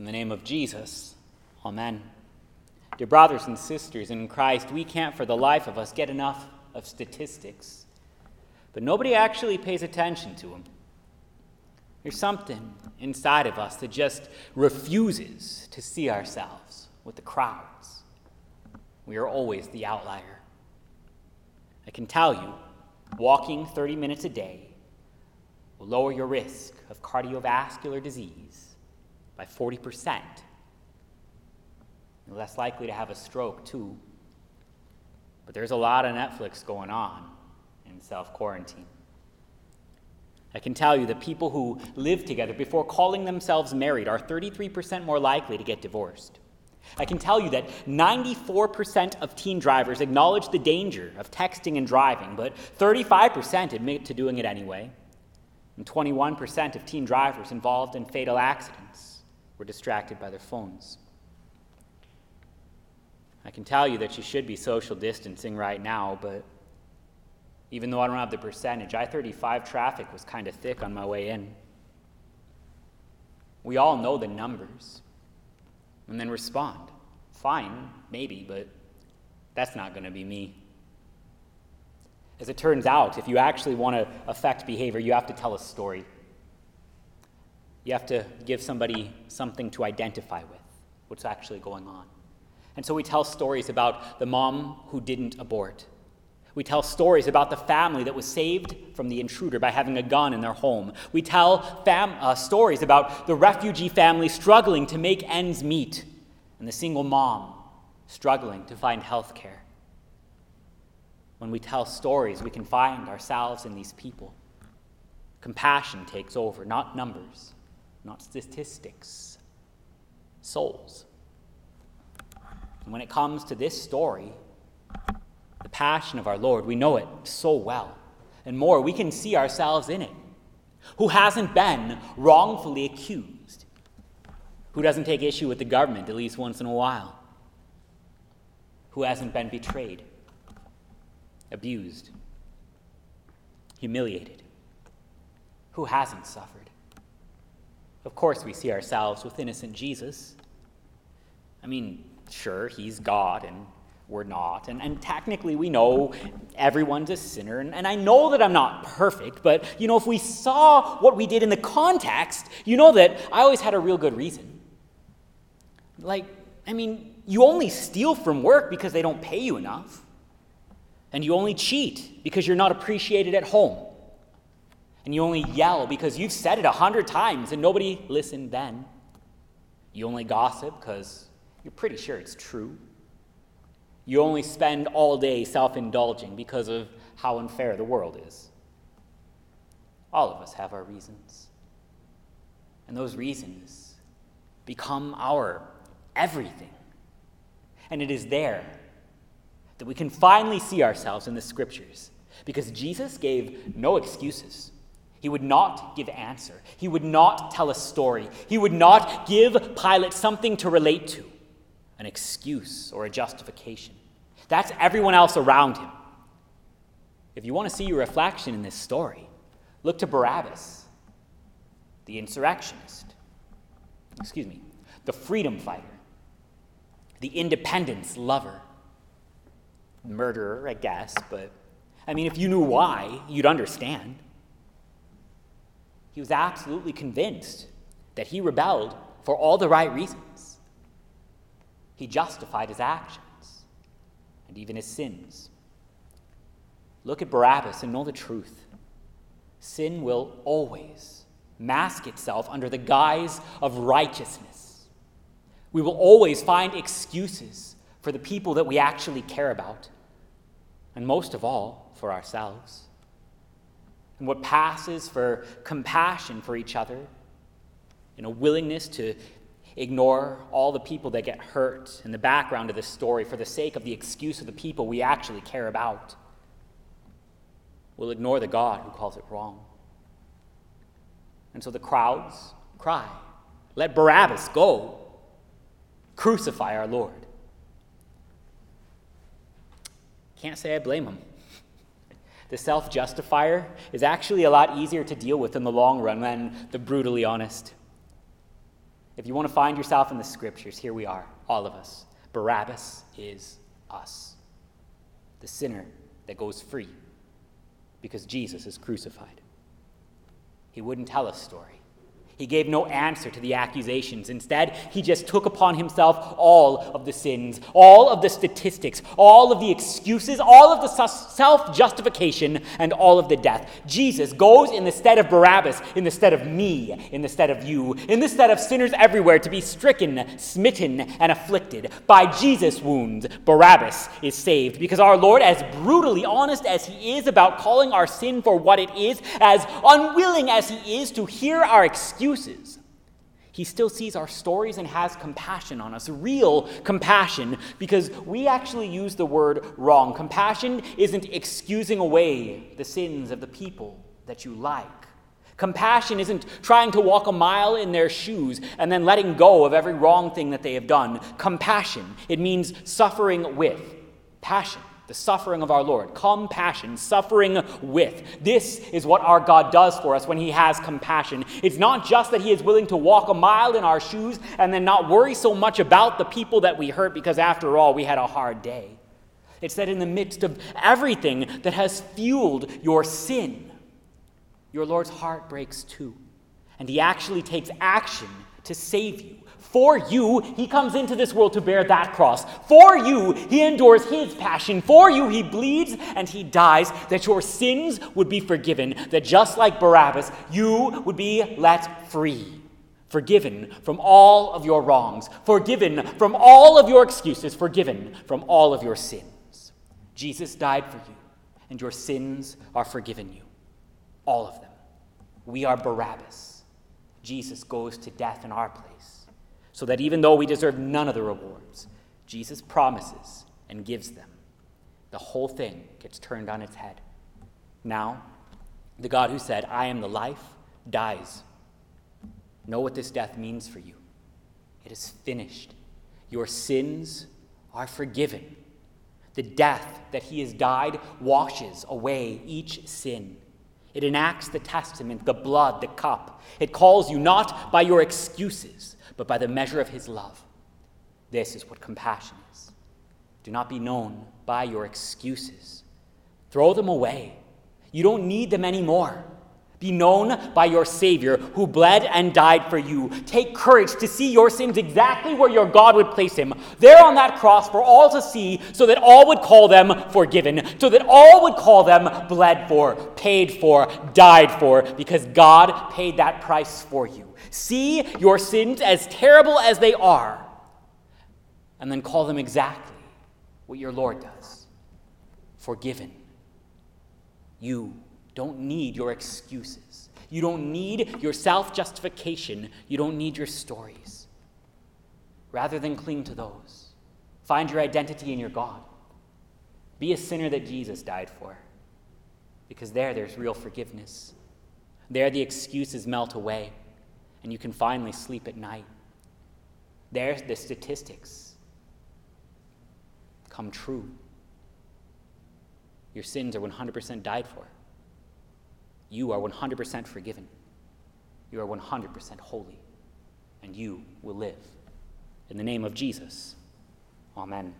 In the name of Jesus, Amen. Dear brothers and sisters in Christ, we can't for the life of us get enough of statistics, but nobody actually pays attention to them. There's something inside of us that just refuses to see ourselves with the crowds. We are always the outlier. I can tell you, walking 30 minutes a day will lower your risk of cardiovascular disease by 40%. You're less likely to have a stroke, too. But there's a lot of Netflix going on in self quarantine. I can tell you that people who live together before calling themselves married are 33% more likely to get divorced. I can tell you that 94% of teen drivers acknowledge the danger of texting and driving, but 35% admit to doing it anyway. And 21% of teen drivers involved in fatal accidents were distracted by their phones. I can tell you that you should be social distancing right now, but even though I don't have the percentage, I 35 traffic was kind of thick on my way in. We all know the numbers and then respond. Fine, maybe, but that's not going to be me. As it turns out, if you actually want to affect behavior, you have to tell a story. You have to give somebody something to identify with, what's actually going on. And so we tell stories about the mom who didn't abort. We tell stories about the family that was saved from the intruder by having a gun in their home. We tell fam- uh, stories about the refugee family struggling to make ends meet and the single mom struggling to find health care. When we tell stories, we can find ourselves in these people. Compassion takes over, not numbers, not statistics, souls. And when it comes to this story, the passion of our Lord, we know it so well. And more, we can see ourselves in it. Who hasn't been wrongfully accused? Who doesn't take issue with the government at least once in a while? Who hasn't been betrayed, abused, humiliated? Who hasn't suffered? Of course, we see ourselves with innocent Jesus. I mean, sure, he's God and we're not. And, and technically, we know everyone's a sinner. And, and I know that I'm not perfect, but, you know, if we saw what we did in the context, you know that I always had a real good reason. Like, I mean, you only steal from work because they don't pay you enough. And you only cheat because you're not appreciated at home. And you only yell because you've said it a hundred times and nobody listened then. You only gossip because you're pretty sure it's true. You only spend all day self indulging because of how unfair the world is. All of us have our reasons. And those reasons become our everything. And it is there that we can finally see ourselves in the scriptures because Jesus gave no excuses. He would not give answer. He would not tell a story. He would not give Pilate something to relate to, an excuse or a justification. That's everyone else around him. If you want to see your reflection in this story, look to Barabbas, the insurrectionist. Excuse me, the freedom fighter, the independence lover, murderer, I guess, but I mean, if you knew why, you'd understand. He was absolutely convinced that he rebelled for all the right reasons. He justified his actions and even his sins. Look at Barabbas and know the truth. Sin will always mask itself under the guise of righteousness. We will always find excuses for the people that we actually care about, and most of all, for ourselves. And what passes for compassion for each other, and a willingness to ignore all the people that get hurt in the background of this story for the sake of the excuse of the people we actually care about. We'll ignore the God who calls it wrong. And so the crowds cry, Let Barabbas go. Crucify our Lord. Can't say I blame him. The self justifier is actually a lot easier to deal with in the long run than the brutally honest. If you want to find yourself in the scriptures, here we are, all of us. Barabbas is us, the sinner that goes free because Jesus is crucified. He wouldn't tell a story. He gave no answer to the accusations. Instead, he just took upon himself all of the sins, all of the statistics, all of the excuses, all of the self justification, and all of the death. Jesus goes in the stead of Barabbas, in the stead of me, in the stead of you, in the stead of sinners everywhere to be stricken, smitten, and afflicted. By Jesus' wounds, Barabbas is saved because our Lord, as brutally honest as he is about calling our sin for what it is, as unwilling as he is to hear our excuses, excuses. He still sees our stories and has compassion on us, real compassion, because we actually use the word wrong. Compassion isn't excusing away the sins of the people that you like. Compassion isn't trying to walk a mile in their shoes and then letting go of every wrong thing that they have done. Compassion, it means suffering with passion the suffering of our Lord. Compassion, suffering with. This is what our God does for us when He has compassion. It's not just that He is willing to walk a mile in our shoes and then not worry so much about the people that we hurt because, after all, we had a hard day. It's that in the midst of everything that has fueled your sin, your Lord's heart breaks too. And He actually takes action to save you. For you, he comes into this world to bear that cross. For you, he endures his passion. For you, he bleeds and he dies that your sins would be forgiven, that just like Barabbas, you would be let free. Forgiven from all of your wrongs, forgiven from all of your excuses, forgiven from all of your sins. Jesus died for you, and your sins are forgiven you. All of them. We are Barabbas. Jesus goes to death in our place so that even though we deserve none of the rewards, Jesus promises and gives them. The whole thing gets turned on its head. Now, the God who said, I am the life, dies. Know what this death means for you. It is finished. Your sins are forgiven. The death that he has died washes away each sin. It enacts the testament, the blood, the cup. It calls you not by your excuses, but by the measure of his love. This is what compassion is. Do not be known by your excuses. Throw them away. You don't need them anymore. Be known by your Savior who bled and died for you. Take courage to see your sins exactly where your God would place him, there on that cross for all to see, so that all would call them forgiven, so that all would call them bled for, paid for, died for, because God paid that price for you. See your sins as terrible as they are, and then call them exactly what your Lord does forgiven. You don't need your excuses. You don't need your self justification. You don't need your stories. Rather than cling to those, find your identity in your God. Be a sinner that Jesus died for. Because there, there's real forgiveness. There, the excuses melt away and you can finally sleep at night. There's the statistics come true. Your sins are 100% died for. You are 100% forgiven. You are 100% holy. And you will live. In the name of Jesus, amen.